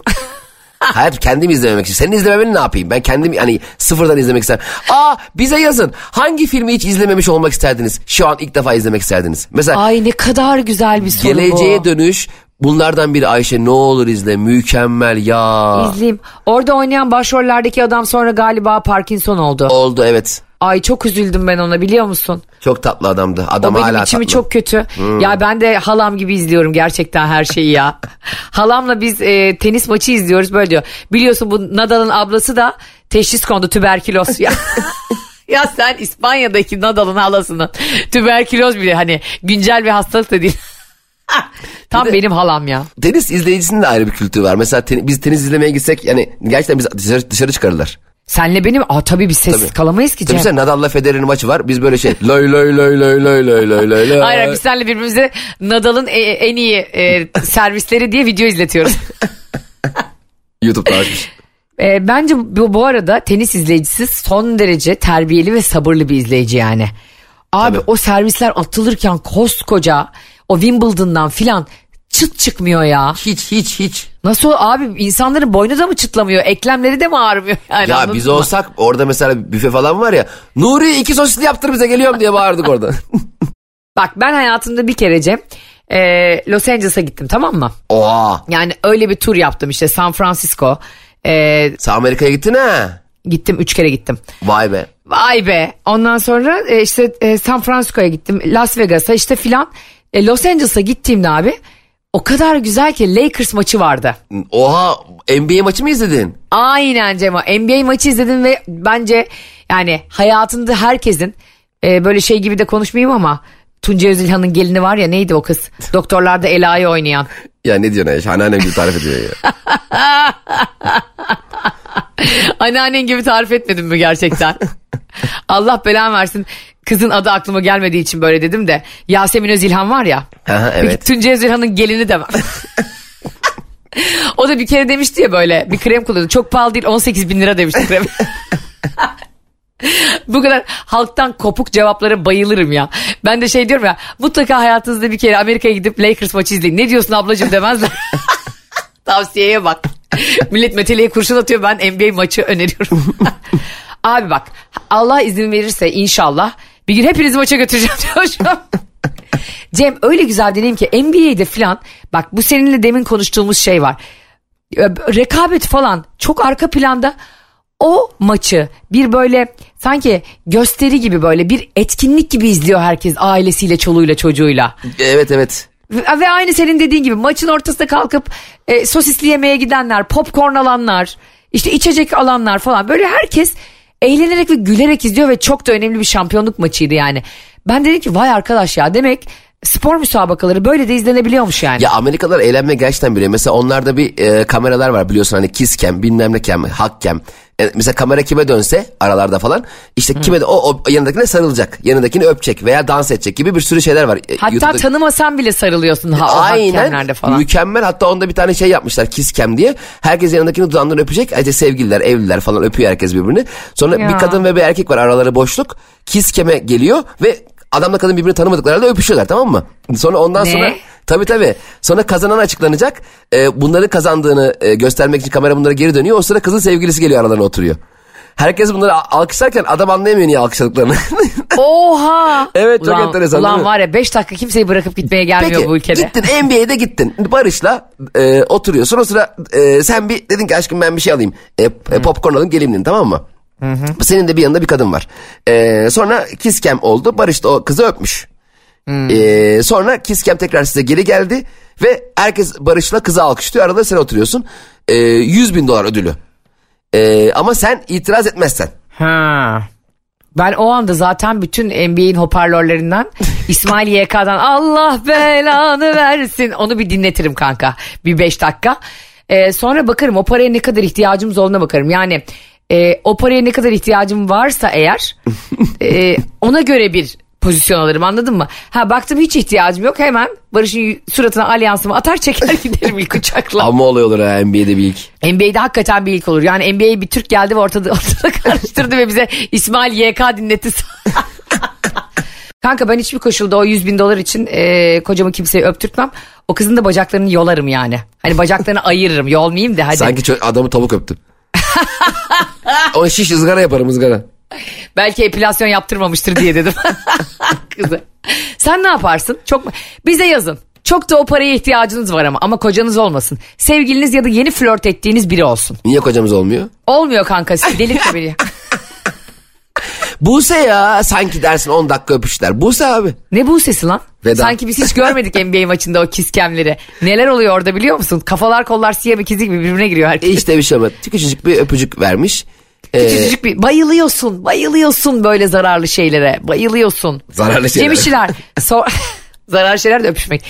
Hayır kendim izlememek için. Senin izlememeni ne yapayım? Ben kendim hani sıfırdan izlemek isterim. Aa bize yazın. Hangi filmi hiç izlememiş olmak isterdiniz? Şu an ilk defa izlemek isterdiniz. Mesela Ay ne kadar güzel bir soru geleceğe bu. dönüş bunlardan biri Ayşe ne olur izle mükemmel ya. İzleyeyim. Orada oynayan başrollerdeki adam sonra galiba Parkinson oldu. Oldu evet. Ay çok üzüldüm ben ona biliyor musun? Çok tatlı adamdı. O Adam benim hala içimi tatlı. Hmm. çok kötü. Ya ben de halam gibi izliyorum gerçekten her şeyi ya. Halamla biz e, tenis maçı izliyoruz böyle diyor. Biliyorsun bu Nadal'ın ablası da teşhis kondu tüberküloz ya. ya sen İspanya'daki Nadal'ın halasının tüberküloz bile hani güncel bir hastalık da değil. Tam Bir de- benim halam ya. Tenis izleyicisinin de ayrı bir kültürü var. Mesela ten- biz tenis izlemeye gitsek yani gerçekten biz dışarı, dışarı çıkarırlar. Senle benim aa tabii biz sessiz Tabii. kalamayız ki Tabii Cem. mesela Nadal'la Federer'in maçı var. Biz böyle şey loy loy loy loy loy loy loy loy loy. Hayır biz seninle birbirimize Nadal'ın e- en iyi e, servisleri diye video izletiyoruz. YouTube'da açmış. E, bence bu, bu arada tenis izleyicisi son derece terbiyeli ve sabırlı bir izleyici yani. Abi Tabii. o servisler atılırken koskoca o Wimbledon'dan filan çıt çıkmıyor ya. Hiç hiç hiç. Nasıl abi insanların boynu da mı çıtlamıyor? Eklemleri de mi ağrımıyor? Yani Ya biz mı? olsak orada mesela büfe falan var ya. Nuri iki sosisli yaptır bize geliyorum diye bağırdık orada. Bak ben hayatımda bir kere Cem e, Los Angeles'a gittim tamam mı? Oha. Yani öyle bir tur yaptım işte San Francisco. E, Sen Amerika'ya gittin ha. gittim üç kere gittim. Vay be. Vay be. Ondan sonra e, işte e, San Francisco'ya gittim. Las Vegas'a işte filan. E, Los Angeles'a gittiğimde abi o kadar güzel ki Lakers maçı vardı. Oha NBA maçı mı izledin? Aynen Cem. NBA maçı izledim ve bence yani hayatında herkesin e, böyle şey gibi de konuşmayayım ama Tunca Özilhan'ın gelini var ya neydi o kız? Doktorlarda Ela'yı oynayan. Ya ne diyorsun ya? Anneannem gibi tarif ediyor ya. Anneannen gibi tarif etmedim mi gerçekten? Allah belan versin. Kızın adı aklıma gelmediği için böyle dedim de. Yasemin Özilhan var ya. Aha, Peki evet. Tuncay Özilhan'ın gelini de var. o da bir kere demişti ya böyle bir krem kullanıyor. Çok pahalı değil 18 bin lira demişti krem. Bu kadar halktan kopuk cevaplara bayılırım ya. Ben de şey diyorum ya mutlaka hayatınızda bir kere Amerika'ya gidip Lakers maçı izleyin. Ne diyorsun ablacığım demezler. Tavsiyeye bak. Millet meteleye kurşun atıyor ben NBA maçı öneriyorum. Abi bak Allah izin verirse inşallah bir gün hepinizi maça götüreceğim an. Cem öyle güzel deneyim ki NBA'de falan bak bu seninle demin konuştuğumuz şey var. Rekabet falan çok arka planda o maçı bir böyle sanki gösteri gibi böyle bir etkinlik gibi izliyor herkes ailesiyle çoluğuyla çocuğuyla. Evet evet. Ve aynı senin dediğin gibi maçın ortasında kalkıp e, sosisli yemeğe gidenler, popcorn alanlar, işte içecek alanlar falan böyle herkes eğlenerek ve gülerek izliyor ve çok da önemli bir şampiyonluk maçıydı yani. Ben dedim ki vay arkadaş ya demek spor müsabakaları böyle de izlenebiliyormuş yani. Ya Amerikalılar eğlenme gerçekten biliyor. Mesela onlarda bir e, kameralar var biliyorsun hani kiss cam bilmem ne cam hak cam. E, mesela kamera kime dönse aralarda falan işte kime de o, o yanındakine sarılacak. Yanındakini öpecek veya dans edecek gibi bir sürü şeyler var. E, Hatta YouTube'da- tanımasan bile sarılıyorsun ha, hakemlerde Aynen falan. mükemmel hatta onda bir tane şey yapmışlar kiss cam diye. Herkes yanındakini dudağından öpecek. Ayrıca sevgililer evliler falan öpüyor herkes birbirini. Sonra Ya. bir kadın ve bir erkek var araları boşluk. Kiss cam'e geliyor ve adamla kadın birbirini tanımadıkları halde öpüşüyorlar tamam mı? Sonra ondan Ne? sonra tabii tabii sonra kazanan açıklanacak. Ee, bunları kazandığını e, göstermek için kamera bunlara geri dönüyor. O sırada kızın sevgilisi geliyor aralarına oturuyor. Herkes bunları al- alkışlarken adam anlayamıyor niye alkışladıklarını. Oha. Evet, çok ulan, enteresan, Ulan var ya 5 dakika kimseyi bırakıp gitmeye gelmiyor Peki bu ülkede. gittin NBA'de gittin. Barış'la e, oturuyorsun. O sıra e, sen bir dedin ki aşkım ben bir şey alayım. E, e, popcorn alayım geleyim dedin tamam mı? Senin de bir yanında bir kadın var. Ee, sonra kiskem oldu. Barış da o kızı öpmüş. Ee, sonra kiskem tekrar size geri geldi. Ve herkes Barış'la kızı alkışlıyor. Arada sen oturuyorsun. Ee, 100 bin dolar ödülü. Ee, ama sen itiraz etmezsen. Ha. Ben o anda zaten bütün NBA'in hoparlörlerinden İsmail YK'dan Allah belanı versin onu bir dinletirim kanka bir beş dakika. Ee, sonra bakarım o paraya ne kadar ihtiyacımız olduğuna bakarım. Yani e, o paraya ne kadar ihtiyacım varsa eğer e, ona göre bir pozisyon alırım anladın mı? Ha baktım hiç ihtiyacım yok hemen Barış'ın suratına alyansımı atar çeker giderim ilk uçakla. Ama olay olur ha NBA'de bir ilk. NBA'de hakikaten bir ilk olur. Yani NBA'ye bir Türk geldi ve ortada, ortada karıştırdı ve bize İsmail YK dinletti. Kanka ben hiçbir koşulda o 100 bin dolar için e, kocamı kimseye öptürtmem. O kızın da bacaklarını yolarım yani. Hani bacaklarını ayırırım yolmayayım da hadi. Sanki adamı tavuk öptü. o şiş ızgara yaparım ızgara. Belki epilasyon yaptırmamıştır diye dedim. Kızı. Sen ne yaparsın? Çok bize yazın. Çok da o paraya ihtiyacınız var ama ama kocanız olmasın. Sevgiliniz ya da yeni flört ettiğiniz biri olsun. Niye kocamız olmuyor? Olmuyor kanka delirtme beni. Buse ya sanki dersin 10 dakika öpüşler. Buse abi. Ne bu sesi lan? Veda. Sanki biz hiç görmedik NBA maçında o kiskemleri. Neler oluyor orada biliyor musun? Kafalar kollar siyah ikizi gibi birbirine giriyor E herkes. işte bir şey ama küçücük bir öpücük vermiş. Ee, Küçücük bir bayılıyorsun, bayılıyorsun böyle zararlı şeylere. Bayılıyorsun. Zararlı şeylere. Cemişçiler. So zararlı şeyler de öpüşmek.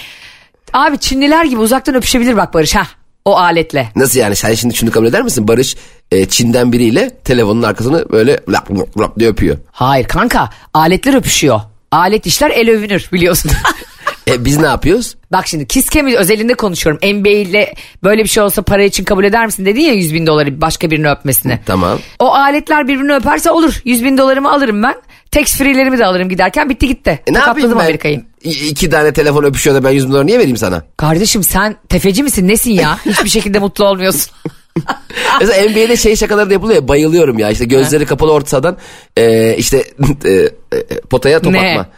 Abi Çinliler gibi uzaktan öpüşebilir bak Barış ha. O aletle. nasıl yani sen şimdi şunu kabul eder misin? Barış e, Çin'den biriyle telefonun arkasını böyle lap lap lap diye öpüyor. Hayır kanka aletler öpüşüyor. Alet işler el övünür biliyorsun. E, biz ne yapıyoruz? Bak şimdi Kiskemi özelinde konuşuyorum. NBA ile böyle bir şey olsa para için kabul eder misin dedin ya 100 bin doları başka birini öpmesine. Tamam. O aletler birbirini öperse olur. 100 bin dolarımı alırım ben. Tax free'lerimi de alırım giderken bitti gitti. E, ne yapayım ben? Amerika'yı. İ- iki tane telefon öpüşüyor da ben 100 bin dolar niye vereyim sana? Kardeşim sen tefeci misin nesin ya? Hiçbir şekilde mutlu olmuyorsun. Mesela NBA'de şey şakaları da yapılıyor ya bayılıyorum ya işte gözleri kapalı ortadan e, işte e, e, potaya top Ne? atma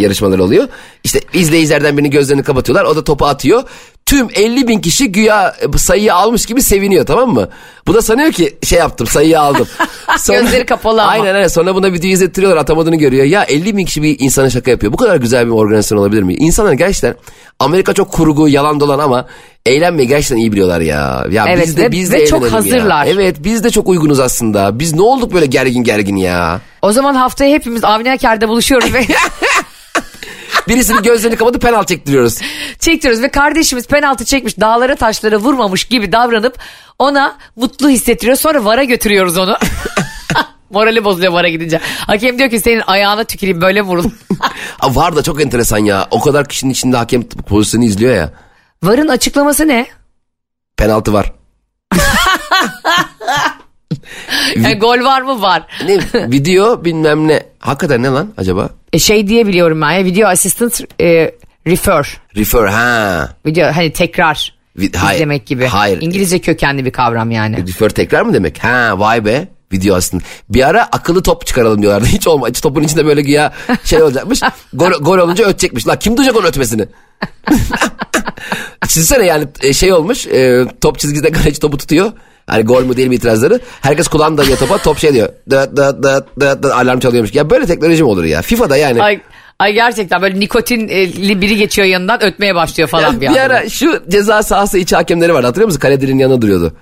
yarışmaları oluyor. İşte izleyicilerden birini gözlerini kapatıyorlar o da topu atıyor. Tüm 50 bin kişi güya sayıyı almış gibi seviniyor tamam mı? Bu da sanıyor ki şey yaptım sayıyı aldım. Gözleri kapalı ama. Aynen aynen sonra buna video izlettiriyorlar atamadığını görüyor. Ya 50 bin kişi bir insana şaka yapıyor. Bu kadar güzel bir organizasyon olabilir mi? İnsanlar gerçekten Amerika çok kurgu yalan dolan ama eğlenmeyi gerçekten iyi biliyorlar ya. Ya Evet, biz de ve- biz de ve çok eğlenelim ya. hazırlar. Evet biz de çok uygunuz aslında. Biz ne olduk böyle gergin gergin ya. O zaman haftaya hepimiz Avni Aker'de buluşuyoruz ve Birisinin gözlerini kapatıp penaltı çektiriyoruz. çektiriyoruz ve kardeşimiz penaltı çekmiş dağlara taşlara vurmamış gibi davranıp ona mutlu hissettiriyor. Sonra VAR'a götürüyoruz onu. Morali bozuluyor VAR'a gidince. Hakem diyor ki senin ayağına tüküreyim böyle vurun. Var da çok enteresan ya. O kadar kişinin içinde hakem pozisyonu izliyor ya. VAR'ın açıklaması ne? Penaltı var. Yani gol var mı var. Ne video bilmem ne. Hakikaten ne lan acaba? E şey diye biliyorum ben ya video assistant e, refer. Refer ha. Video hani tekrar Vi- hayır, izlemek gibi. hayır. İngilizce kökenli bir kavram yani. Refer tekrar mı demek? Ha vay be. Video aslında. Bir ara akıllı top çıkaralım diyorlardı. Hiç olma. Hiç topun içinde böyle güya şey olacakmış. gol, gol olunca ötecekmiş. La kim duyacak onun ötmesini? Düşünsene yani e, şey olmuş. e, top çizgide kaleci topu tutuyor. Hani gol mu değil mi itirazları. Herkes kulağını dayıyor topa. Top şey diyor. Dıt dıt dıt dıt dıt alarm çalıyormuş. Ya böyle teknoloji mi olur ya? FIFA'da yani. Ay, ay gerçekten böyle nikotinli biri geçiyor yanından ötmeye başlıyor falan bir bir anda. ara şu ceza sahası içi hakemleri vardı hatırlıyor musun? Kale direğinin yanında duruyordu.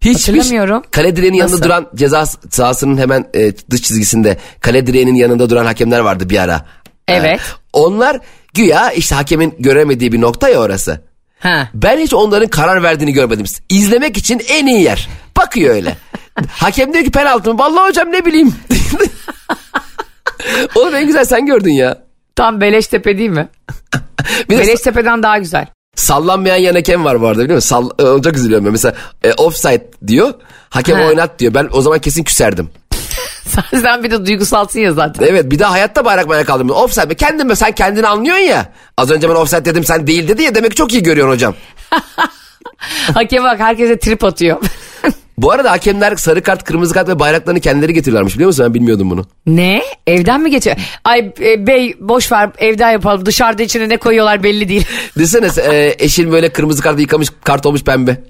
Hiçbir Hatırlamıyorum. Kale direğinin yanında duran ceza sahasının hemen e, dış çizgisinde kale direğinin yanında duran hakemler vardı bir ara. Evet. Ha, onlar güya işte hakemin göremediği bir nokta ya orası. Ha. Ben hiç onların karar verdiğini görmedim. İzlemek için en iyi yer. Bakıyor öyle. Hakem diyor ki penaltı mı? Vallahi hocam ne bileyim. Oğlum en güzel sen gördün ya. Tam Beleştepe değil mi? Bir de Beleştepe'den daha güzel. Sallanmayan yan hakem var bu arada biliyor musun? Sall e, çok üzülüyorum ben. Mesela e, offside diyor. Hakem Ha. oynat diyor. Ben o zaman kesin küserdim. Sen, bir de duygusalsın ya zaten. Evet bir daha hayatta bayrak bayrak kaldım. Offside mi? Kendin mi? Sen kendini anlıyorsun ya. Az önce ben offside dedim sen değil dedi ya. Demek çok iyi görüyorsun hocam. Hakem bak herkese trip atıyor. Bu arada hakemler sarı kart, kırmızı kart ve bayraklarını kendileri getiriyorlarmış biliyor musun? Ben bilmiyordum bunu. ne? Evden mi geçiyor? Ay e, bey boş ver evden yapalım. Dışarıda içine ne koyuyorlar belli değil. Düşünsene e, eşin böyle kırmızı kart yıkamış kart olmuş pembe.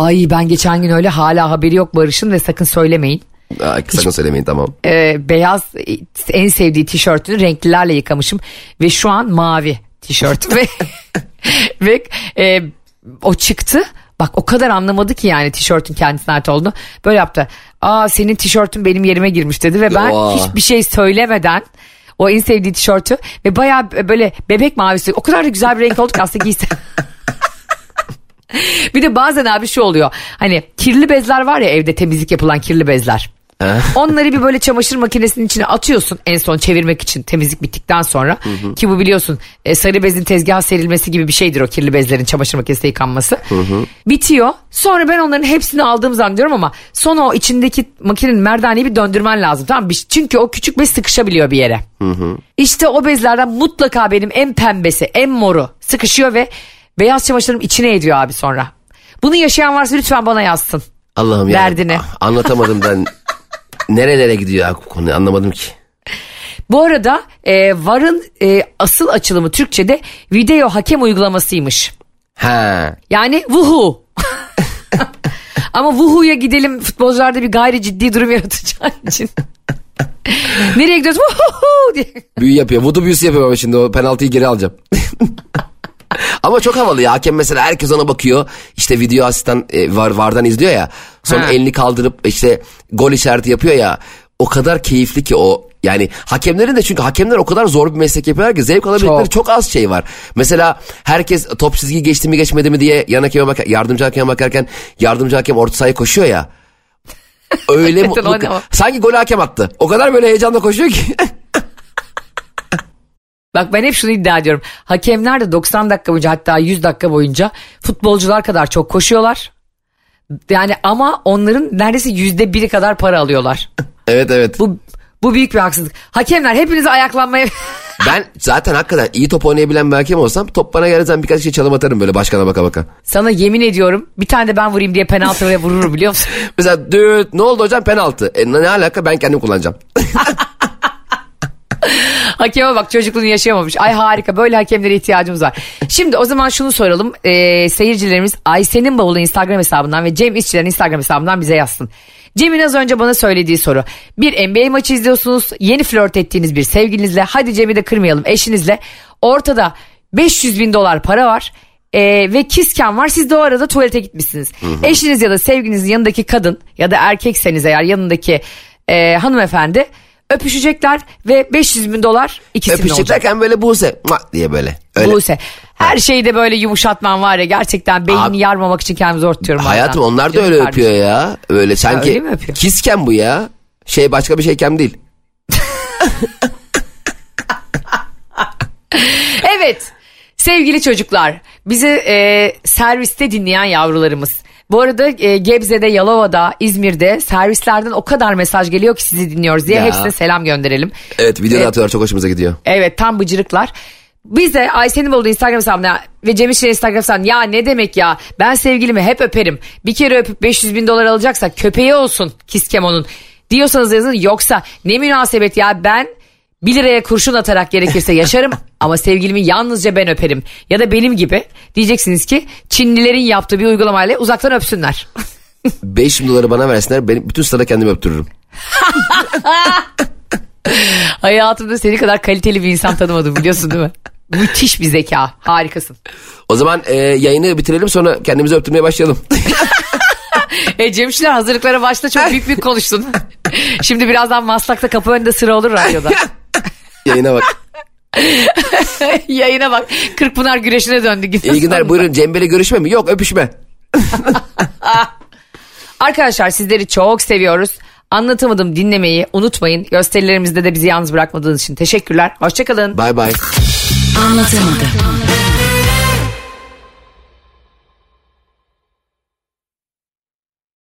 Ay ben geçen gün öyle hala haberi yok Barış'ın ve sakın söylemeyin. Aa, sakın söylemeyin tamam. Ee, beyaz e, en sevdiği tişörtünü renklilerle yıkamışım ve şu an mavi tişört ve ve e, o çıktı. Bak o kadar anlamadı ki yani tişörtün kendisine ait olduğunu. Böyle yaptı. Aa senin tişörtün benim yerime girmiş dedi ve ben Oha. hiçbir şey söylemeden o en sevdiği tişörtü ve bayağı böyle bebek mavisi o kadar da güzel bir renk oldu ki aslında giyse. bir de bazen abi şu oluyor. Hani kirli bezler var ya evde temizlik yapılan kirli bezler. Onları bir böyle çamaşır makinesinin içine atıyorsun en son çevirmek için temizlik bittikten sonra. Ki bu biliyorsun e, sarı bezin tezgaha serilmesi gibi bir şeydir o kirli bezlerin çamaşır makinesinde yıkanması. Bitiyor. Sonra ben onların hepsini aldığım zannediyorum ama sonra o içindeki makinenin merdaneyi bir döndürmen lazım. Tamam mı? Çünkü o küçük bez sıkışabiliyor bir yere. İşte o bezlerden mutlaka benim en pembesi en moru sıkışıyor ve beyaz çamaşırım içine ediyor abi sonra. Bunu yaşayan varsa lütfen bana yazsın. Allah'ım ya. Derdini. Ah, Anlatamadım ben. Nerelere gidiyor bu konu anlamadım ki. Bu arada e, VAR'ın e, asıl açılımı Türkçe'de video hakem uygulamasıymış. Ha. Yani vuhu. Ama vuhu'ya gidelim futbolcularda bir gayri ciddi durum yaratacağı için. Nereye gidiyoruz? Vuhu diye. Büyü yapıyor. Voodoo büyüsü yapıyor şimdi o penaltıyı geri alacağım. Ama çok havalı ya. Hakem mesela herkes ona bakıyor. İşte video asistan e, var vardan izliyor ya. Sonra Ha. elini kaldırıp işte gol işareti yapıyor ya. O kadar keyifli ki o. Yani hakemlerin de çünkü hakemler o kadar zor bir meslek yapıyorlar ki zevk alabildikleri çok. Çok. az şey var. Mesela herkes top çizgiyi geçti mi geçmedi mi diye yan hakeme bak yardımcı hakeme bakarken yardımcı hakem orta sahaya koşuyor ya. Öyle mutlu. Sanki gol hakem attı. O kadar böyle heyecanla koşuyor ki. Bak ben hep şunu iddia ediyorum. Hakemler de 90 dakika boyunca hatta 100 dakika boyunca futbolcular kadar çok koşuyorlar. Yani ama onların neredeyse yüzde biri kadar para alıyorlar. evet evet. Bu bu büyük bir haksızlık. Hakemler hepiniz ayaklanmaya... Ben zaten hakikaten iyi top oynayabilen bir hakem olsam top bana gelirsen birkaç şey çalım atarım böyle başkana baka baka. Sana yemin ediyorum bir tane de ben vurayım diye penaltıya vurur biliyor musun? Mesela düt ne oldu hocam penaltı. E, ne alaka ben kendim kullanacağım. Hakeme bak çocukluğunu yaşayamamış. Ay harika böyle hakemlere ihtiyacımız var. Şimdi o zaman şunu soralım. Ee, seyircilerimiz Ayşe'nin bavulu Instagram hesabından ve Cem İşçilerin Instagram hesabından bize yazsın. Cem'in az önce bana söylediği soru. Bir NBA maçı izliyorsunuz. Yeni flört ettiğiniz bir sevgilinizle. Hadi Cem'i de kırmayalım eşinizle. Ortada 500 bin dolar para var. Ee, ve kisken var siz de o arada tuvalete gitmişsiniz. Eşiniz ya da sevgilinizin yanındaki kadın ya da erkekseniz eğer yanındaki e, hanımefendi öpüşecekler ve 500 bin dolar ikisinin olacak. Öpüşeceklerken böyle Buse diye böyle. Öyle. Buse. Her şeyde böyle yumuşatman var ya gerçekten beynini Abi- yarmamak için kendimi zor tutuyorum. Hayatım bazen. onlar da öyle kardeşim. öpüyor ya. Öyle sanki öyle mi öpüyor? kisken bu ya. Şey başka bir şeyken değil. Evet sevgili çocuklar bizi e, serviste dinleyen yavrularımız. Bu arada e, Gebze'de, Yalova'da, İzmir'de servislerden o kadar mesaj geliyor ki sizi dinliyoruz diye Ya. hepsine selam gönderelim. Evet videoda atıyorlar çok hoşumuza gidiyor. Evet tam bıcırıklar. Bize Ayşe'nin bulduğu Instagram hesabına ve Cem İşçi'nin Instagram hesabına ya ne demek ya ben sevgilimi hep öperim. Bir kere öpüp 500 bin dolar alacaksak köpeği olsun Kiskemo'nun diyorsanız yazın yoksa ne münasebet ya ben 1 liraya kurşun atarak gerekirse yaşarım ama sevgilimi yalnızca ben öperim. Ya da benim gibi diyeceksiniz ki Çinlilerin yaptığı bir uygulamayla uzaktan öpsünler. 5 bin doları bana versinler benim bütün sırada kendimi öptürürüm. Hayatımda seni kadar kaliteli bir insan tanımadım biliyorsun değil mi? Müthiş bir zeka harikasın. O zaman e, yayını bitirelim sonra kendimizi öptürmeye başlayalım. E Cemşiler hazırlıklara başla çok büyük büyük konuştun. Şimdi birazdan Maslak'ta kapı önünde sıra olur radyoda. Yayına bak. Yayına bak. Kırkpınar güreşine döndü. İyi günler buyurun Cember'le görüşme mi? Yok öpüşme. Arkadaşlar sizleri çok seviyoruz. Anlatamadım dinlemeyi unutmayın. Gösterilerimizde de bizi yalnız bırakmadığınız için teşekkürler. Hoşçakalın. Bay bay. Anlatamadım.